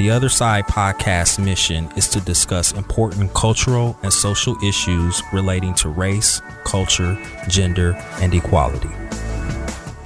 The Other Side podcast mission is to discuss important cultural and social issues relating to race, culture, gender, and equality.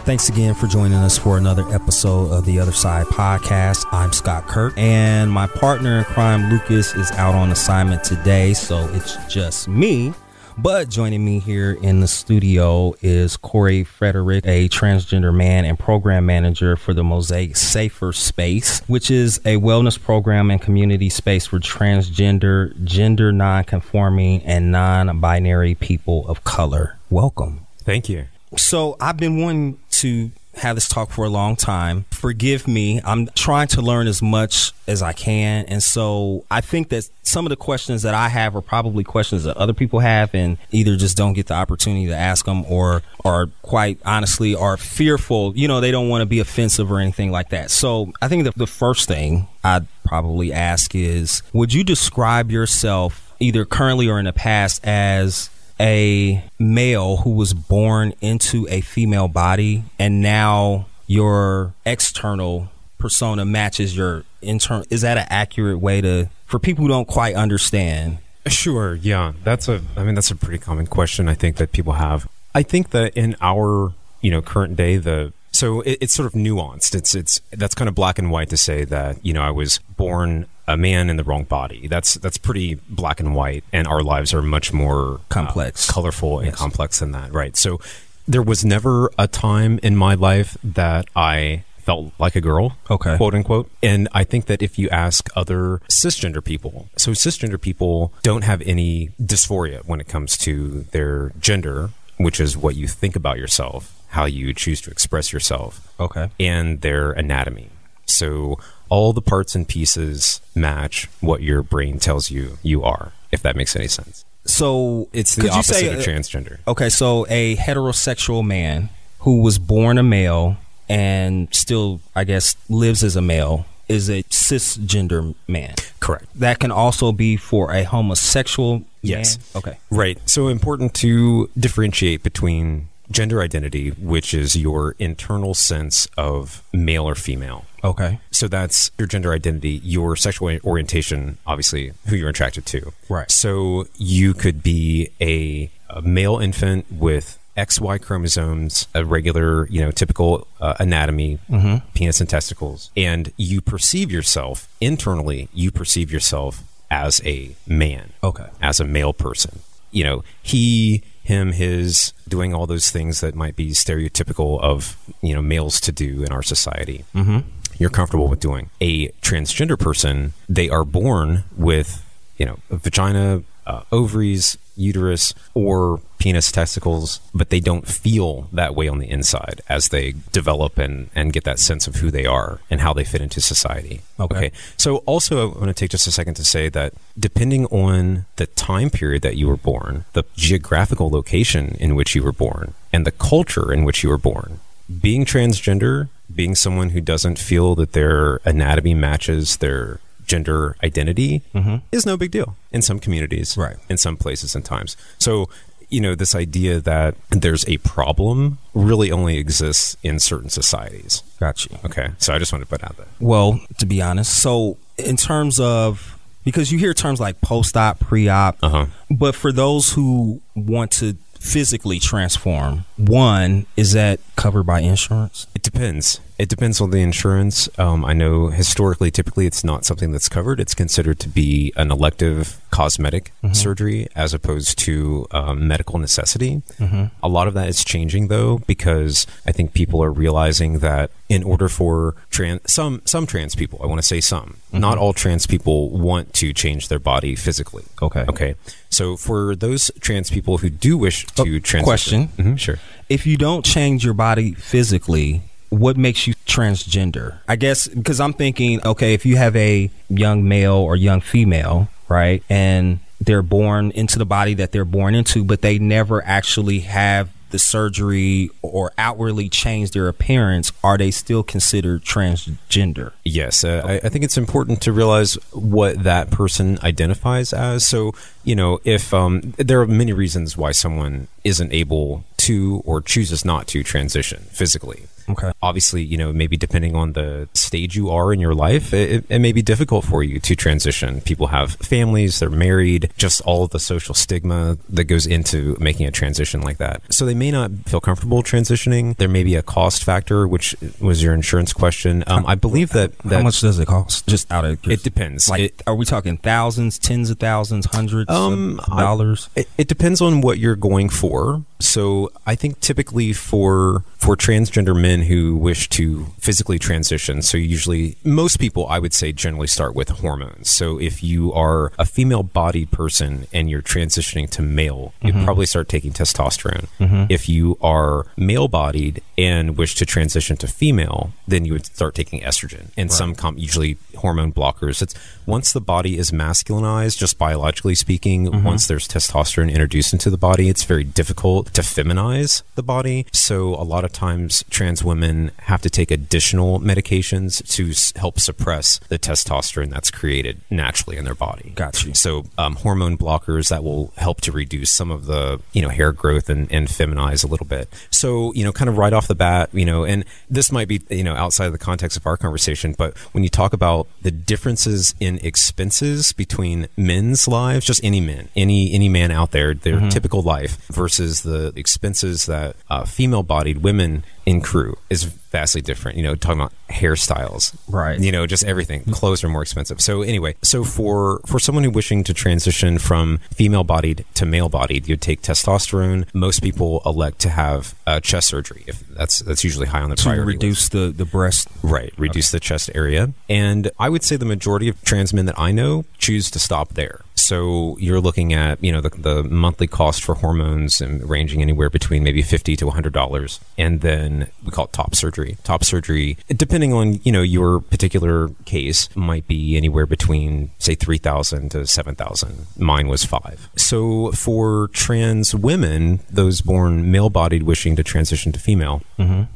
Thanks again for joining us for another episode of the Other Side podcast. I'm Scott Kirk, and my partner in crime, Lucas, is out on assignment today, so it's just me. But joining me here in the studio is Cory Frederick, a transgender man and program manager for the Mozaic Safer Space, which is a wellness program and community space for transgender, gender non-conforming, and non-binary people of color. Welcome. Thank you. So I've been wanting to have this talk for a long time. Forgive me. I'm trying to learn as much as I can. And so I think that some of the questions that I have are probably questions that other people have and either just don't get the opportunity to ask them or are quite honestly are fearful. You know, they don't want to be offensive or anything like that. So I think that the first thing I'd probably ask is would you describe yourself either currently or in the past as a male who was born into a female body and now your external persona matches your internal is that an accurate way to for people who don't quite understand? Sure yeah. That's a i mean that's a pretty common question i think that people have. I think that in our you know current day the so it, it's sort of nuanced. It's it's that's kind of black and white to say that you know i was born a man in the wrong body. That's that's pretty black and white, and our lives are much more complex, uh, colorful, and yes. complex than that. Right. So there was never a time in my life that I felt like a girl, okay, quote unquote. And I think that if you ask other cisgender people, so cisgender people don't have any dysphoria when it comes to their gender, which is what you think about yourself, how you choose to express yourself, okay, and their anatomy. So all the parts and pieces match what your brain tells you you are, if that makes any sense. So it's the opposite say, of transgender. Okay, so a heterosexual man who was born a male and still, I guess, lives as a male is a cisgender man. Correct. That can also be for a homosexual yes. Man? Okay. Right. So important to differentiate between gender identity, which is your internal sense of male or female. Okay. So that's your gender identity, your sexual orientation, obviously, who you're attracted to. Right. So you could be a, a male infant with XY chromosomes, a regular, you know, typical uh, anatomy, mm-hmm. penis and testicles, and you perceive yourself internally, you perceive yourself as a man. Okay. As a male person. You know, he him, his, doing all those things that might be stereotypical of you know males to do in our society. Mm-hmm. You're comfortable with doing. A transgender person, they are born with you know a vagina, uh, ovaries, uterus, or penis, testicles, but they don't feel that way on the inside as they develop and, and get that sense of who they are and how they fit into society. Okay. okay. So, also, I want to take just a second to say that depending on the time period that you were born, the geographical location in which you were born, and the culture in which you were born, being transgender, being someone who doesn't feel that their anatomy matches their gender identity mm-hmm. is no big deal in some communities, right? In some places and times. So, you know, this idea that there's a problem really only exists in certain societies. Gotcha. Okay, so I just wanted to put out that. Well, to be honest, so in terms of because you hear terms like post-op, pre-op, uh-huh. but for those who want to physically transform, one is that covered by insurance? It depends. It depends on the insurance. Um, I know historically, typically, it's not something that's covered. It's considered to be an elective cosmetic mm-hmm. surgery as opposed to um, medical necessity. Mm-hmm. A lot of that is changing, though, because I think people are realizing that in order for trans some some trans people, I want to say some, mm-hmm. not all trans people want to change their body physically. Okay. Okay. So for those trans people who do wish to oh, transition, question, mm-hmm, sure. If you don't change your body physically, what makes you transgender? I guess because I'm thinking, okay, if you have a young male or young female, right, and they're born into the body that they're born into, but they never actually have the surgery or outwardly change their appearance, are they still considered transgender? Yes, uh, okay. I, I, think it's important to realize what that person identifies as. So, you know, if um, there are many reasons why someone isn't able to or chooses not to transition physically. Okay. Obviously, you know, maybe depending on the stage you are in your life, it, it may be difficult for you to transition. People have families, they're married, just all of the social stigma that goes into making a transition like that. So they may not feel comfortable transitioning. There may be a cost factor, which was your insurance question. Um, I believe that, that How much does it cost? Just out of it depends. Like, It- are we talking thousands, tens of thousands, hundreds Um, of I- dollars? It, it depends on what you're going for. So I think typically for for transgender men who wish to physically transition, so usually most people I would say generally start with hormones. So if you are a female bodied person and you're transitioning to male, you mm-hmm. probably start taking testosterone. Mm-hmm. If you are male bodied and wish to transition to female, then you would start taking estrogen and some com- usually hormone blockers. It's once the body is masculinized, just biologically speaking, mm-hmm. once there's testosterone introduced into the body, it's very difficult to feminize the body. So a lot of times trans women have to take additional medications to s- help suppress the testosterone that's created naturally in their body. Got you. So um, hormone blockers that will help to reduce some of the you know hair growth and, and feminize a little bit. So you know, kind of right off the bat, you know, and this might be you know outside of the context of our conversation, but when you talk about the differences in expenses between men's lives, just any men, any any man out there, their typical life versus the expenses that uh, female-bodied women incur is vastly different. You know, talking about hairstyles, Right. You know, just everything. Clothes are more expensive. So anyway, so for for someone who wishing to transition from female bodied to male bodied, you'd take testosterone. Most people elect to have uh, chest surgery. If that's that's usually high on the To priority list. reduce the, the breast. Right, reduce the chest area. And I would say the majority of trans men that I know choose to stop there. So you're looking at, you know, the, the monthly cost for hormones and ranging anywhere between maybe 50 to $100. And then we call it top surgery. Top surgery, depending on, you know, your particular case, might be anywhere between, say, 3000 to 7000 Mine was five. So for trans women, those born male bodied wishing to transition to female,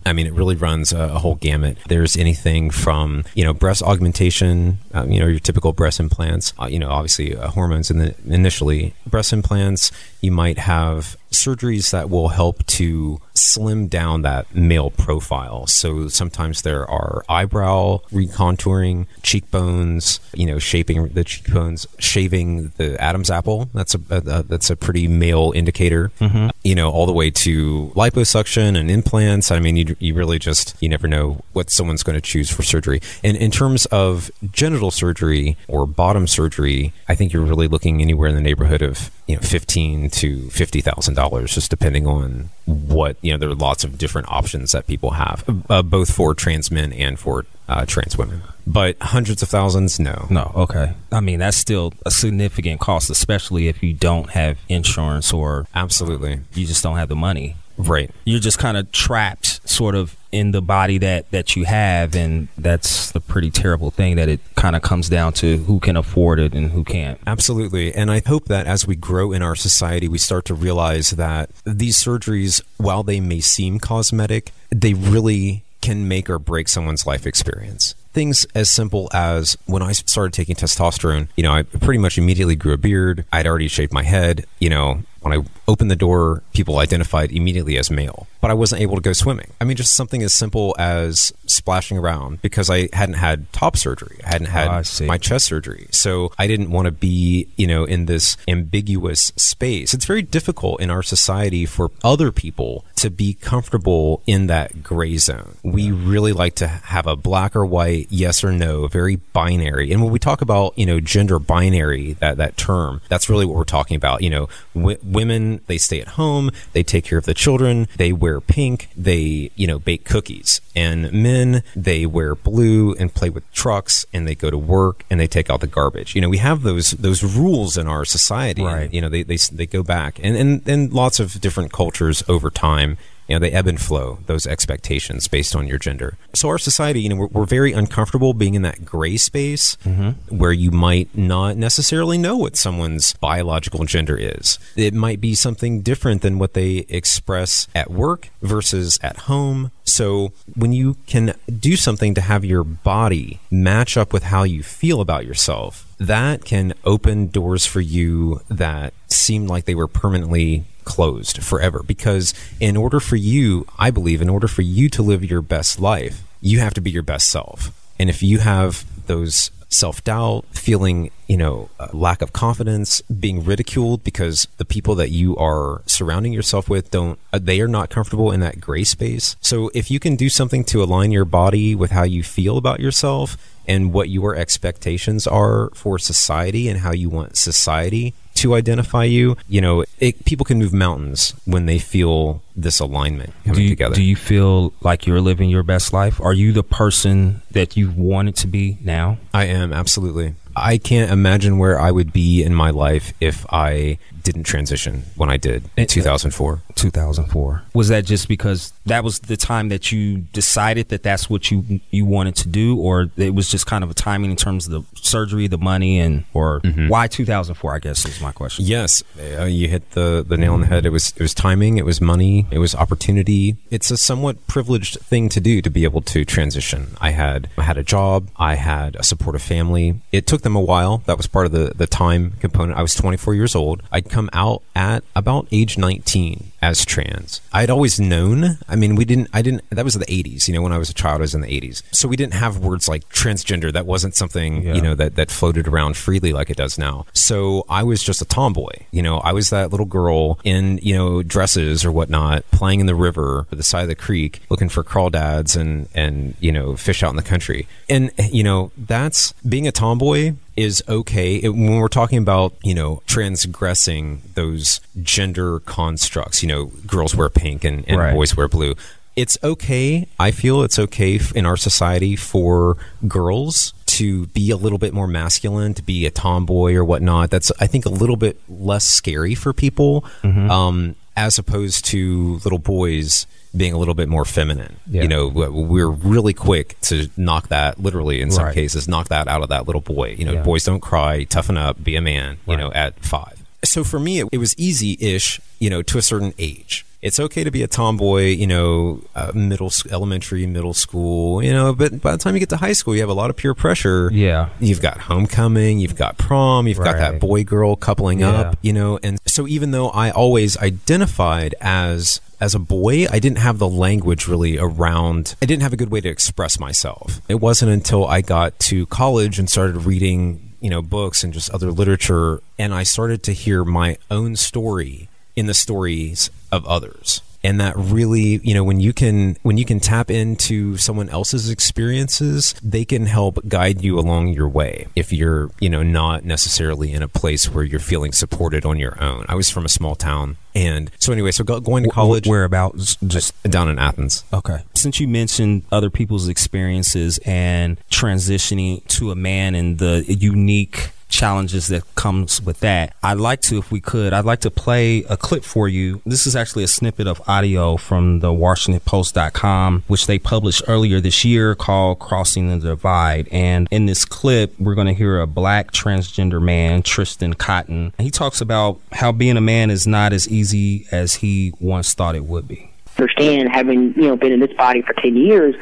I mean, it really runs a, a whole gamut. There's anything from, you know, breast augmentation, um, you know, your typical breast implants, uh, you know, obviously uh, hormones in the, initially. Breast implants, you might have surgeries that will help to slim down that male profile. So sometimes there are eyebrow recontouring, cheekbones, you know, shaping the cheekbones, shaving the Adam's apple. That's a, a, that's a pretty male indicator. Mm-hmm. You know, all the way to liposuction and implants. I mean, you, you really just you never know what someone's going to choose for surgery. And in terms of genital surgery or bottom surgery, I think you're really looking anywhere in the neighborhood of you know fifteen to fifty thousand dollars, just depending on what you know. There are lots of different options that people have, uh, both for trans men and for uh, trans women. But hundreds of thousands, no. No, okay. I mean, that's still a significant cost, especially if you don't have insurance or Absolutely. you just don't have the money. Right. You're just kind of trapped sort of in the body that that you have and that's the pretty terrible thing that it kind of comes down to who can afford it and who can't. Absolutely. And I hope that as we grow in our society, we start to realize that these surgeries, while they may seem cosmetic, they really can make or break someone's life experience. Things as simple as when I started taking testosterone, you know, I pretty much immediately grew a beard. I'd already shaved my head. You know, when I opened the door, people identified immediately as male, but I wasn't able to go swimming. I mean, just something as simple as splashing around because I hadn't had top surgery. I hadn't had Oh, I my chest surgery. So I didn't want to be, you know, in this ambiguous space. It's very difficult in our society for other people to be comfortable in that gray zone. We really like to have a black or white, yes or no, very binary. And when we talk about, you know, gender binary, that, that term, that's really what we're talking about. You know, w- women, they stay at home, they take care of the children, they wear pink, they, you know, bake cookies. And men, they wear blue and play with trucks and they go to work and they take out the garbage. You know, we have those those rules in our society. Right. You know, they, they they go back and and and lots of different cultures over time. You know, they ebb and flow those expectations based on your gender. So our society, you know, we're, we're very uncomfortable being in that gray space mm-hmm. where you might not necessarily know what someone's biological gender is. It might be something different than what they express at work versus at home. So when you can do something to have your body match up with how you feel about yourself, that can open doors for you that seemed like they were permanently closed forever because in order for you, I believe, in order for you to live your best life, you have to be your best self. And if you have those self doubt, feeling, you know, lack of confidence, being ridiculed because the people that you are surrounding yourself with don't, uh, they are not comfortable in that gray space. So if you can do something to align your body with how you feel about yourself and what your expectations are for society and how you want society to identify you, you know, it, people can move mountains when they feel this alignment coming do you, together. Do you feel like you're living your best life? Are you the person that you wanted to be now? I am, absolutely. I can't imagine where I would be in my life if I didn't transition when I did in 2004. 2004. Was that just because that was the time that you decided that that's what you you wanted to do, or it was just kind of a timing in terms of the surgery, the money, and or mm-hmm. why 2004? I guess is my question. Yes, uh, you hit the the nail on the head. It was it was timing, it was money, it was opportunity. It's a somewhat privileged thing to do to be able to transition. I had I had a job, I had a supportive family. It took them a while. That was part of the the time component. I was 24 years old. I'd come out at about age 19 as trans. I had always known. I mean, we didn't, I didn't, that was the 80s. You know, when I was a child, I was in the 80s. So we didn't have words like transgender. That wasn't something, yeah. you know, that, that floated around freely like it does now. So I was just a tomboy. You know, I was that little girl in, you know, dresses or whatnot, playing in the river or the side of the creek, looking for crawdads and, and, you know, fish out in the country. And, you know, that's being a tomboy is okay it, when we're talking about you know transgressing those gender constructs you know girls wear pink and, and right. boys wear blue it's okay i feel it's okay in our society for girls to be a little bit more masculine to be a tomboy or whatnot that's i think a little bit less scary for people mm-hmm. um, as opposed to little boys being a little bit more feminine. Yeah. You know, we're really quick to knock that, literally in some right. cases, knock that out of that little boy. You know, yeah. boys don't cry, toughen up, be a man, you right. know, at five. So for me, it, it was easy ish, you know, to a certain age it's okay to be a tomboy, you know, uh, middle, elementary, middle school, you know, but by the time you get to high school, you have a lot of peer pressure. Yeah. You've got homecoming, you've got prom, you've right. got that boy girl coupling yeah. up, you know, and so even though I always identified as as a boy, I didn't have the language really around, I didn't have a good way to express myself. It wasn't until I got to college and started reading, you know, books and just other literature, and I started to hear my own story in the stories of others and that really you know when you can when you can tap into someone else's experiences they can help guide you along your way if you're you know not necessarily in a place where you're feeling supported on your own. I was from a small town and so anyway so going to college. whereabouts? Just uh, down in athens. Okay. Since you mentioned other people's experiences and transitioning to a man and the unique challenges that comes with that. I'd like to, if we could, I'd like to play a clip for you. This is actually a snippet of audio from the WashingtonPost.com, which they published earlier this year called Crossing the Divide. And in this clip, we're going to hear a black transgender man, Tristan Cotton. He talks about how being a man is not as easy as he once thought it would be understand, having you know been in this body for ten years,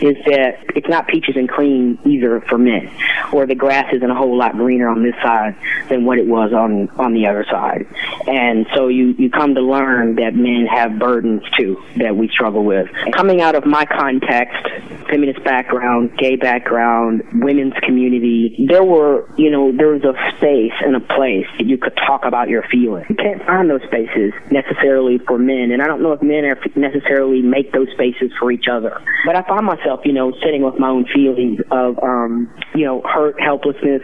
is that it's not peaches and cream either for men, or the grass isn't a whole lot greener on this side than what it was on on the other side, and so you you come to learn that men have burdens too that we struggle with. Coming out of my context, feminist background, gay background, women's community, there were you know there was a space and a place that you could talk about your feelings. You can't find those spaces necessarily for men, and I don't know if men are necessarily make those spaces for each other. But I find myself, you know, sitting with my own feelings of, um, you know, hurt, helplessness,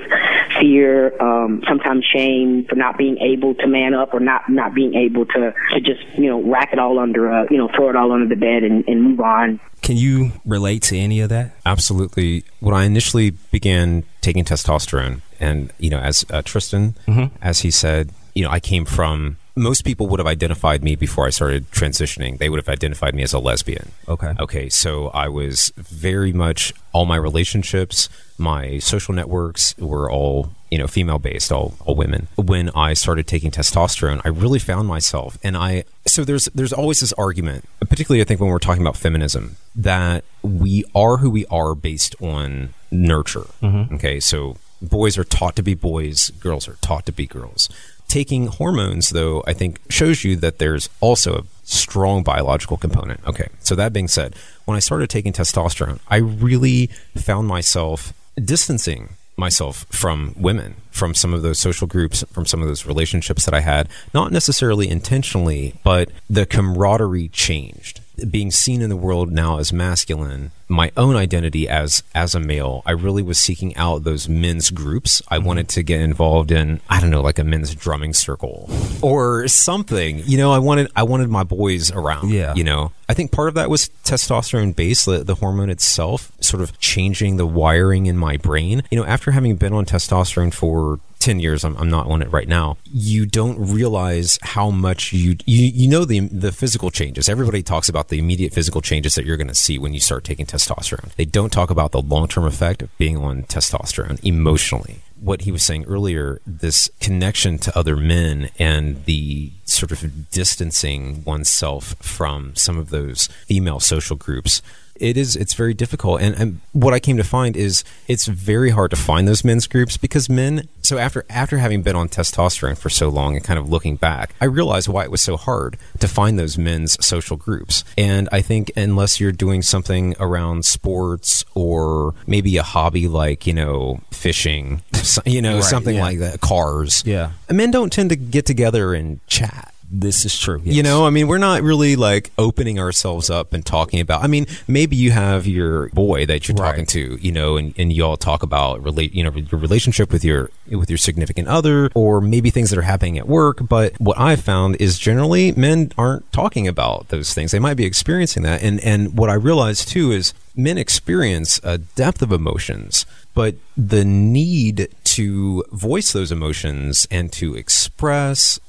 fear, um, sometimes shame for not being able to man up or not not being able to to just you know rack it all under, uh, you know, throw it all under the bed and, and move on. Can you relate to any of that? Absolutely. When I initially began taking testosterone, and you know, as uh, Tristan, mm-hmm. as he said, you know, I came from most people would have identified me before I started transitioning. They would have identified me as a lesbian. Okay. Okay. So I was very much all my relationships, my social networks were all you know female based, all all women. When I started taking testosterone, I really found myself, and I so there's there's always this argument, particularly I think when we're talking about feminism, that we are who we are based on nurture. Mm-hmm. Okay, so boys are taught to be boys, girls are taught to be girls taking hormones, though, I think shows you that there's also a strong biological component. Okay, so that being said, when I started taking testosterone, I really found myself distancing myself from women, from some of those social groups, from some of those relationships that I had, not necessarily intentionally, but the camaraderie changed being seen in the world now as masculine, my own identity as as a male, I really was seeking out those men's groups. I mm-hmm. wanted to get involved in I don't know, like a men's drumming circle or something. You know, I wanted I wanted my boys around. Yeah. You know, I think part of that was testosterone based, the, the hormone itself, sort of changing the wiring in my brain. You know, after having been on testosterone for 10 years I'm, I'm not on it right now you don't realize how much you you, you know the the physical changes. Everybody talks about the immediate physical changes that you're going to see when you start taking testosterone. They don't talk about the long-term effect of being on testosterone emotionally. What he was saying earlier this connection to other men and the sort of distancing oneself from some of those female social groups it is it's very difficult. And, and what i came to find is it's very hard to find those men's groups because men so after after having been on testosterone for so long and kind of looking back i realized why it was so hard to find those men's social groups. And i think unless you're doing something around sports or maybe a hobby like you know fishing you know right, something yeah. like that cars yeah. men don't tend to get together and chat this is true. Yes. You know, I mean, we're not really like opening ourselves up and talking about. I mean, maybe you have your boy that you're right. talking to, you know, and, and you all talk about relate, you know, your relationship with your with your significant other, or maybe things that are happening at work. But what I've found is generally men aren't talking about those things. They might be experiencing that, and and what I realized too is men experience a depth of emotions but the need to voice those emotions and to express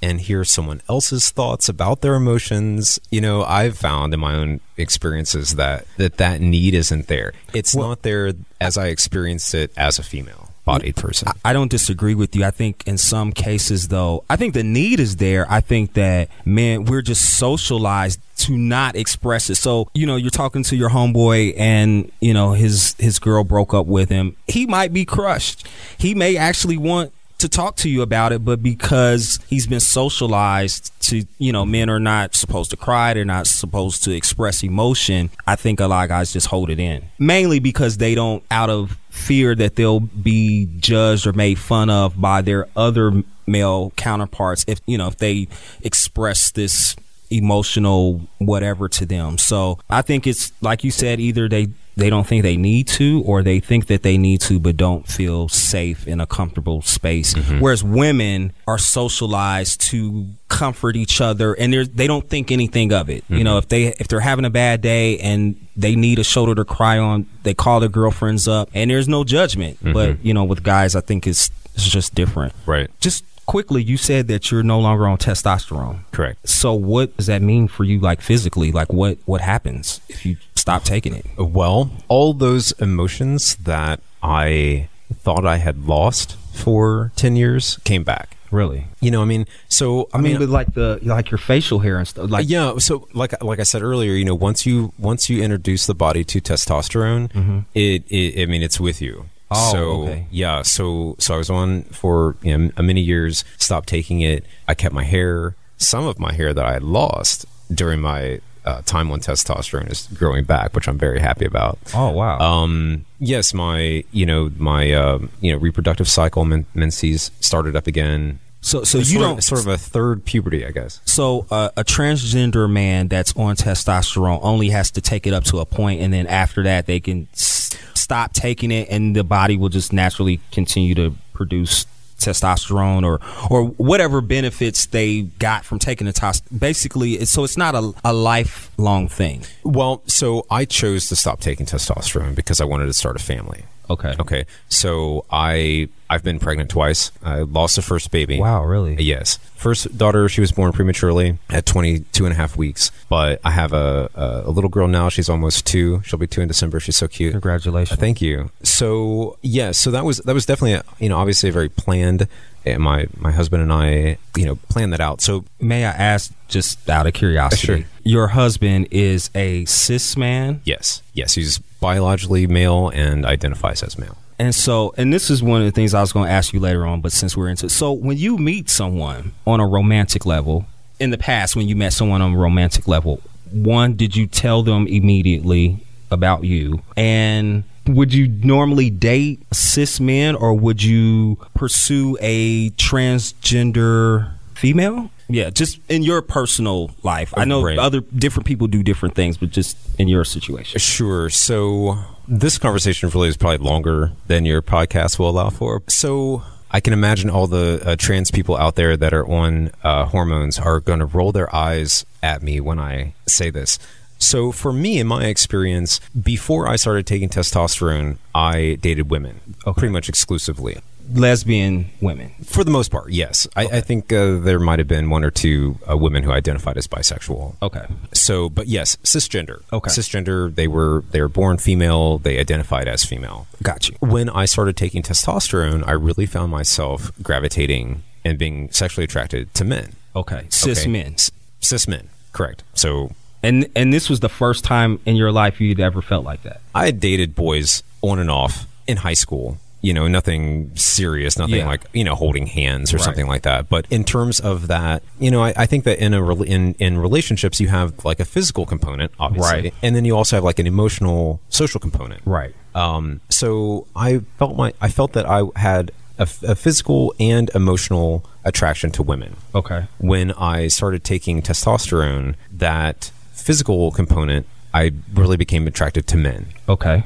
and hear someone else's thoughts about their emotions you know i've found in my own experiences that that that need isn't there it's well, not there as i experienced it as a female bodied person. I don't disagree with you. I think in some cases, though, I think the need is there. I think that, man, we're just socialized to not express it. So, you know, you're talking to your homeboy and, you know, his his girl broke up with him. He might be crushed. He may actually want to talk to you about it, but because he's been socialized to, you know, men are not supposed to cry, they're not supposed to express emotion. I think a lot of guys just hold it in, mainly because they don't, out of fear that they'll be judged or made fun of by their other male counterparts if, you know, if they express this emotional whatever to them. So I think it's like you said, either they they don't think they need to or they think that they need to but don't feel safe in a comfortable space mm-hmm. whereas women are socialized to comfort each other and they don't think anything of it mm-hmm. you know if they if they're having a bad day and they need a shoulder to cry on they call their girlfriends up and there's no judgment mm-hmm. but you know with guys i think it's it's just different right just quickly you said that you're no longer on testosterone. Correct. So what does that mean for you like physically? Like what what happens if you stop taking it? Well all those emotions that i thought i had lost for 10 years came back. Really? You know i mean so i, I mean, mean like the like your facial hair and stuff like yeah so like like i said earlier you know once you once you introduce the body to testosterone mm-hmm. it, it i mean it's with you Oh, so okay. yeah, so so I was on for you know, many years. Stopped taking it. I kept my hair. Some of my hair that I had lost during my uh, time on testosterone is growing back, which I'm very happy about. Oh wow. Um, yes, my you know my uh, you know reproductive cycle men- menses started up again. So, so it's you don't of, sort of a third puberty, I guess. So, uh, a transgender man that's on testosterone only has to take it up to a point, and then after that, they can s- stop taking it, and the body will just naturally continue to produce testosterone or or whatever benefits they got from taking the tos. Basically, it's, so it's not a, a lifelong thing. Well, so I chose to stop taking testosterone because I wanted to start a family. Okay. Okay. So I I've been pregnant twice. I lost the first baby. Wow, really? Yes. First daughter, she was born prematurely at 22 and a half weeks. But I have a, a, a little girl now. She's almost two. She'll be two in December. She's so cute. Congratulations. Thank you. So yeah, so that was that was definitely a, you know obviously a very planned. And my my husband and I you know planned that out. So may I ask, just out of curiosity, sure. your husband is a cis man? Yes. Yes, he's biologically male and identifies as male. And so, and this is one of the things I was going to ask you later on, but since we're into so when you meet someone on a romantic level, in the past, when you met someone on a romantic level, one, did you tell them immediately about you? And would you normally date cis men or would you pursue a transgender female? Yeah, just in your personal life. I know Right. other different people do different things, but just in your situation. Sure. So this conversation really is probably longer than your podcast will allow for. So I can imagine all the uh, trans people out there that are on uh, hormones are going to roll their eyes at me when I say this. So for me, in my experience, before I started taking testosterone, I dated women pretty much exclusively. Lesbian women. For the most part, yes. I, I think uh, there might have been one or two uh, women who identified as bisexual. Okay. So, but yes, cisgender. Okay. Cisgender. They were they were born female. They identified as female. Got you. When I started taking testosterone, I really found myself gravitating and being sexually attracted to men. Okay. Cis Okay? men. Cis men. Correct. So And and this was the first time in your life you'd ever felt like that. I had dated boys on and off in high school. You know, nothing serious, nothing Yeah. like you know holding hands or Right. something like that. But in terms of that, you know, I, I think that in a rel- in in relationships, you have like a physical component, obviously, Right. and then you also have like an emotional, social component, Right. Um, so I felt my I felt that I had a physical and emotional attraction to women Okay. when I started taking testosterone, that physical component, I really became attracted to men. Okay.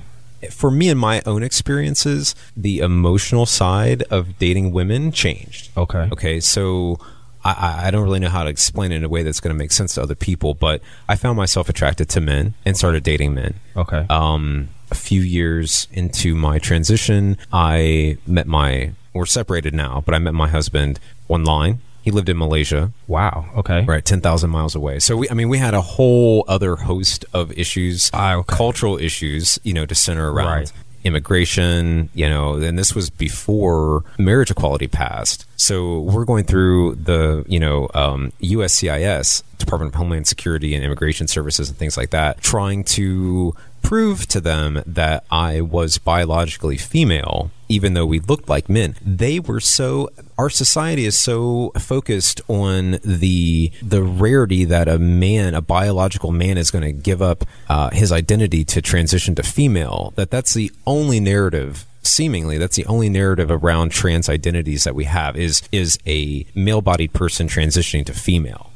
For me, in my own experiences, the emotional side of dating women changed. Okay. Okay, so I- I, don't really know how to explain it in a way that's going to make sense to other people, but I found myself attracted to men and started dating men. Okay. Um, a few years into my transition, I met my, we're separated now, but I met my husband online. He lived in Malaysia, wow. Okay. right, 10,000 miles away. So, we, I mean, we had a whole other host of issues, Ah, okay. cultural issues, you know, to center around. Right. Immigration, you know, and this was before marriage equality passed. So we're going through the, you know, um, USCIS, Department of Homeland Security and Immigration Services and things like that, trying to prove to them that I was biologically female, even though we looked like men. They were so our society is so focused on the the rarity that a man, a biological man, is going to give up uh, his identity to transition to female. That that's the only narrative. Seemingly, that's the only narrative around trans identities that we have is is a male bodied person transitioning to female.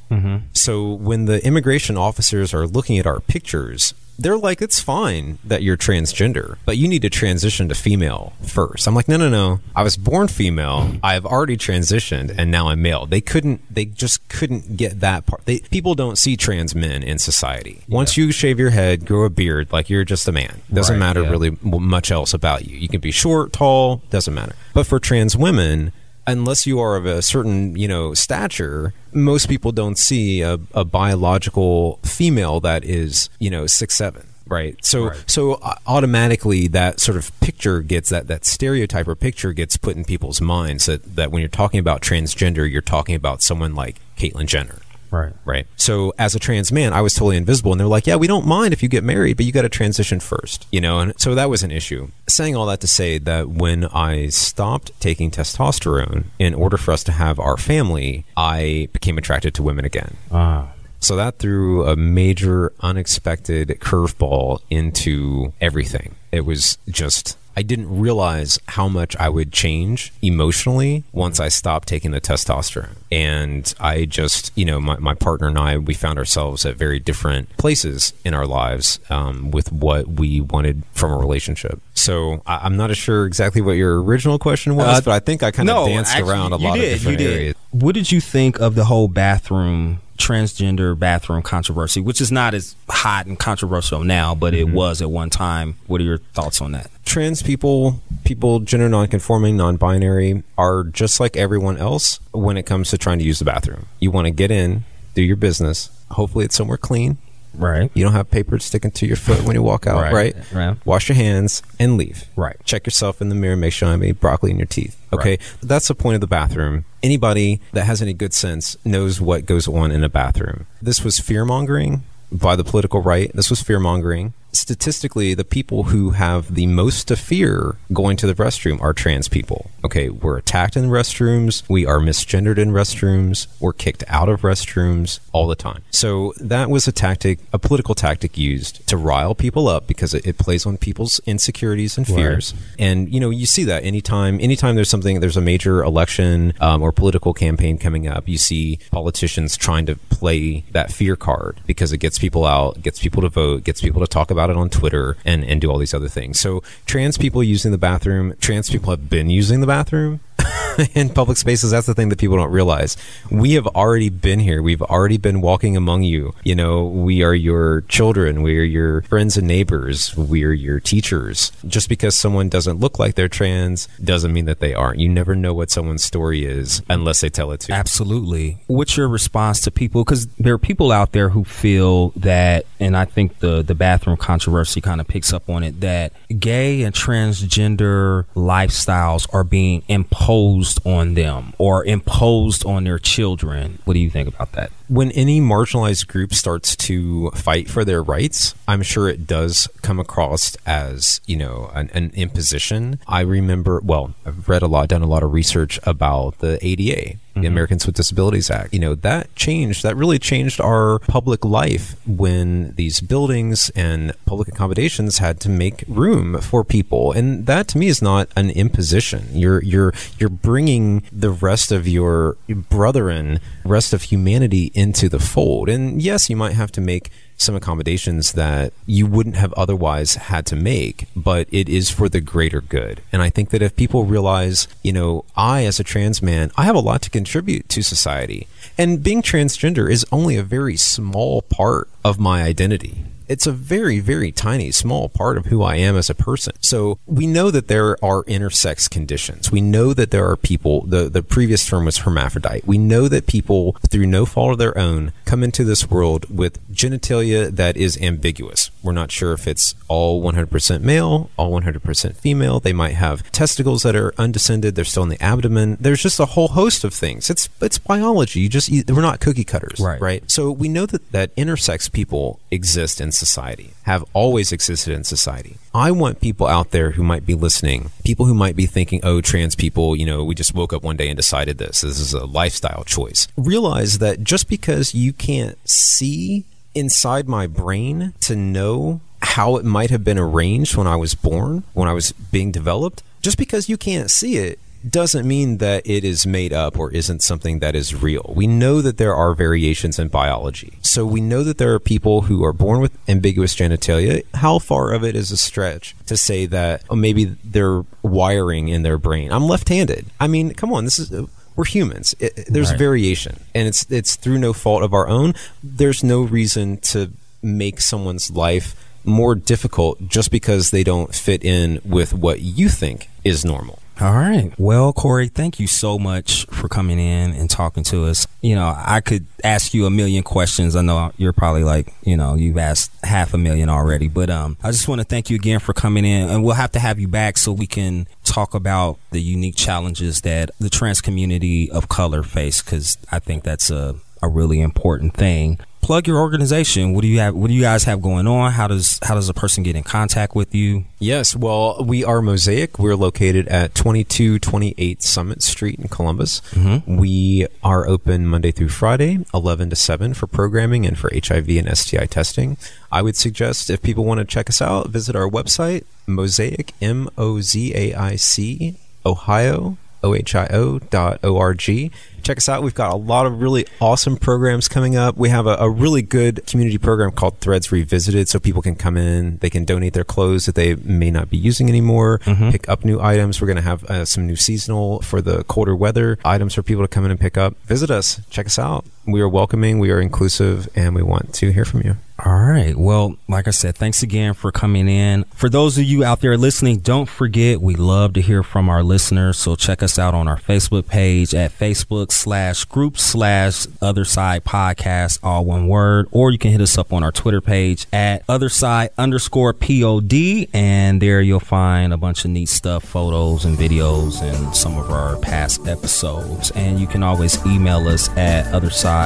So when the immigration officers are looking at our pictures, they're like, it's fine that you're transgender, but you need to transition to female first. I'm like, no, no, no. I was born female. I've already transitioned and now I'm male. They couldn't, they just couldn't get that part. They, people don't see trans men in society. Once you shave your head, grow a beard, like you're just a man. Doesn't Right, matter yeah. really much else about you. You can be short, tall, doesn't matter. But for trans women, unless you are of a certain you know stature most people don't see a, a biological female that is you know six seven right so Right. so uh, automatically that sort of picture gets that that stereotype or picture gets put in people's minds that that when you're talking about transgender you're talking about someone like Caitlyn Jenner right. right? So as a trans man, I was totally invisible, and they're like, "Yeah, we don't mind if you get married, but you got to transition first, you know." And so that was an issue. Saying all that to say that when I stopped taking testosterone in order for us to have our family, I became attracted to women again. Ah. So that threw a major unexpected curveball into everything. It was just I didn't realize how much I would change emotionally once I stopped taking the testosterone. And I just, you know, my, my partner and I, we found ourselves at very different places in our lives um, with what we wanted from a relationship. So I, I'm not sure exactly what your original question was, Uh, but I think I kind of danced actually, around a lot did, of different areas. What did you think of the whole bathroom transgender bathroom controversy, which is not as hot and controversial now, but Mm-hmm. it was at one time? What are your thoughts on that? trans people, people gender nonconforming, non-binary, are just like everyone else when it comes to trying to use the bathroom. You want to get in, do your business. Hopefully, it's somewhere clean. Right. You don't have paper sticking to your foot when you walk out, Right, right? right. Wash your hands and leave. Right. Check yourself in the mirror. Make sure i don't have any broccoli in your teeth. Okay. That's the point of the bathroom. Anybody that has any good sense knows what goes on in a bathroom. This was fear mongering by the political right. This was fear mongering statistically, the people who have the most to fear going to the restroom are trans people. Okay, we're attacked in restrooms, we are misgendered in restrooms, we're kicked out of restrooms all the time. So that was a tactic, a political tactic used to rile people up because it, it plays on people's insecurities and fears. Right. And you know, you see that anytime, anytime there's something, there's a major election um, or political campaign coming up, you see politicians trying to play that fear card because it gets people out, gets people to vote, gets people to talk about it on Twitter, and and do all these other things. So trans people using the bathroom, trans people have been using the bathroom in public spaces. That's the thing that people don't realize. We have already been here. We've already been walking among you. You know, we are your children. We are your friends and neighbors. We are your teachers. Just because someone doesn't look like they're trans doesn't mean that they aren't. You never know what someone's story is unless they tell it to you. Absolutely. What's your response to people? Because there are people out there who feel that, and I think the, the bathroom controversy kind of picks up on it, that gay and transgender lifestyles are being imposed imposed on them or imposed on their children. What do you think about that? When any marginalized group starts to fight for their rights, I'm sure it does come across as, you know, an, an imposition. I remember, well, I've read a lot, done a lot of research about the ADA the mm-hmm. Americans with Disabilities Act. You know, that changed, that really changed our public life when these buildings and public accommodations had to make room for people. And that to me is not an imposition. You're, you're, you're bringing the rest of your brethren, rest of humanity into the fold. And yes, you might have to make some accommodations that you wouldn't have otherwise had to make, but it is for the greater good. And I think that if people realize, you know, I as a trans man, I have a lot to contribute to society. And being transgender is only a very small part of my identity it's a very, very tiny, small part of who I am as a person. So we know that there are intersex conditions. We know that there are people, the, the previous term was hermaphrodite. We know that people, through no fault of their own, come into this world with genitalia that is ambiguous. We're not sure if it's all 100% male, all 100% female. They might have testicles that are undescended. They're still in the abdomen. There's just a whole host of things. It's, it's biology. You just, we're not cookie cutters. Right. Right. So we know that, that intersex people exist in society, have always existed in society. I want people out there who might be listening, people who might be thinking, oh, trans people, you know, we just woke up one day and decided this. This is a lifestyle choice. Realize that just because you can't see inside my brain to know how it might have been arranged when I was born, when I was being developed, just because you can't see it doesn't mean that it is made up or isn't something that is real. We know that there are variations in biology. So we know that there are people who are born with ambiguous genitalia. How far of it is a stretch to say that oh, maybe they're wiring in their brain? I'm left handed. I mean, come on, this is. We're humans. It, there's right. variation, and it's it's through no fault of our own. There's no reason to make someone's life more difficult just because they don't fit in with what you think is normal. All right. Well, Cory, thank you so much for coming in and talking to us. You know, I could ask you a million questions. I know you're probably like, you know, you've asked half a million already, but um, I just want to thank you again for coming in, and we'll have to have you back so we can talk about the unique challenges that the trans community of color face, because I think that's a a really important thing plug your organization. What do you have? What do you guys have going on? How does how does a person get in contact with you? Yes, well, we are Mozaic. We're located at twenty two twenty eight Summit Street in Columbus. Mm-hmm. We are open Monday through Friday, eleven to seven for programming and for HIV and STI testing. I would suggest if people want to check us out, visit our website, Mozaic M O Z A I C Ohio ohio.org. Check us out. We've got a lot of really awesome programs coming up. We have a, a, really good community program called Threads Revisited, so people can come in, they can donate their clothes that they may not be using anymore, mm-hmm. pick up new items. We're going to have uh, some new seasonal for the colder weather items for people to come in and pick up. Visit us, check us out. We are welcoming, we are inclusive, and we want to hear from you. All right. Well, like I said, thanks again for coming in. For those of you out there listening, don't forget we love to hear from our listeners. So check us out on our Facebook page at Facebook slash group slash other side podcast, all one word, or you can hit us up on our Twitter page at other side underscore pod. And there you'll find a bunch of neat stuff, photos and videos and some of our past episodes. And you can always email us at other side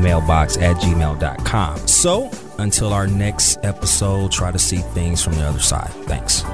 mailbox at gmail.com. So until our next episode, try to see things from the other side. Thanks.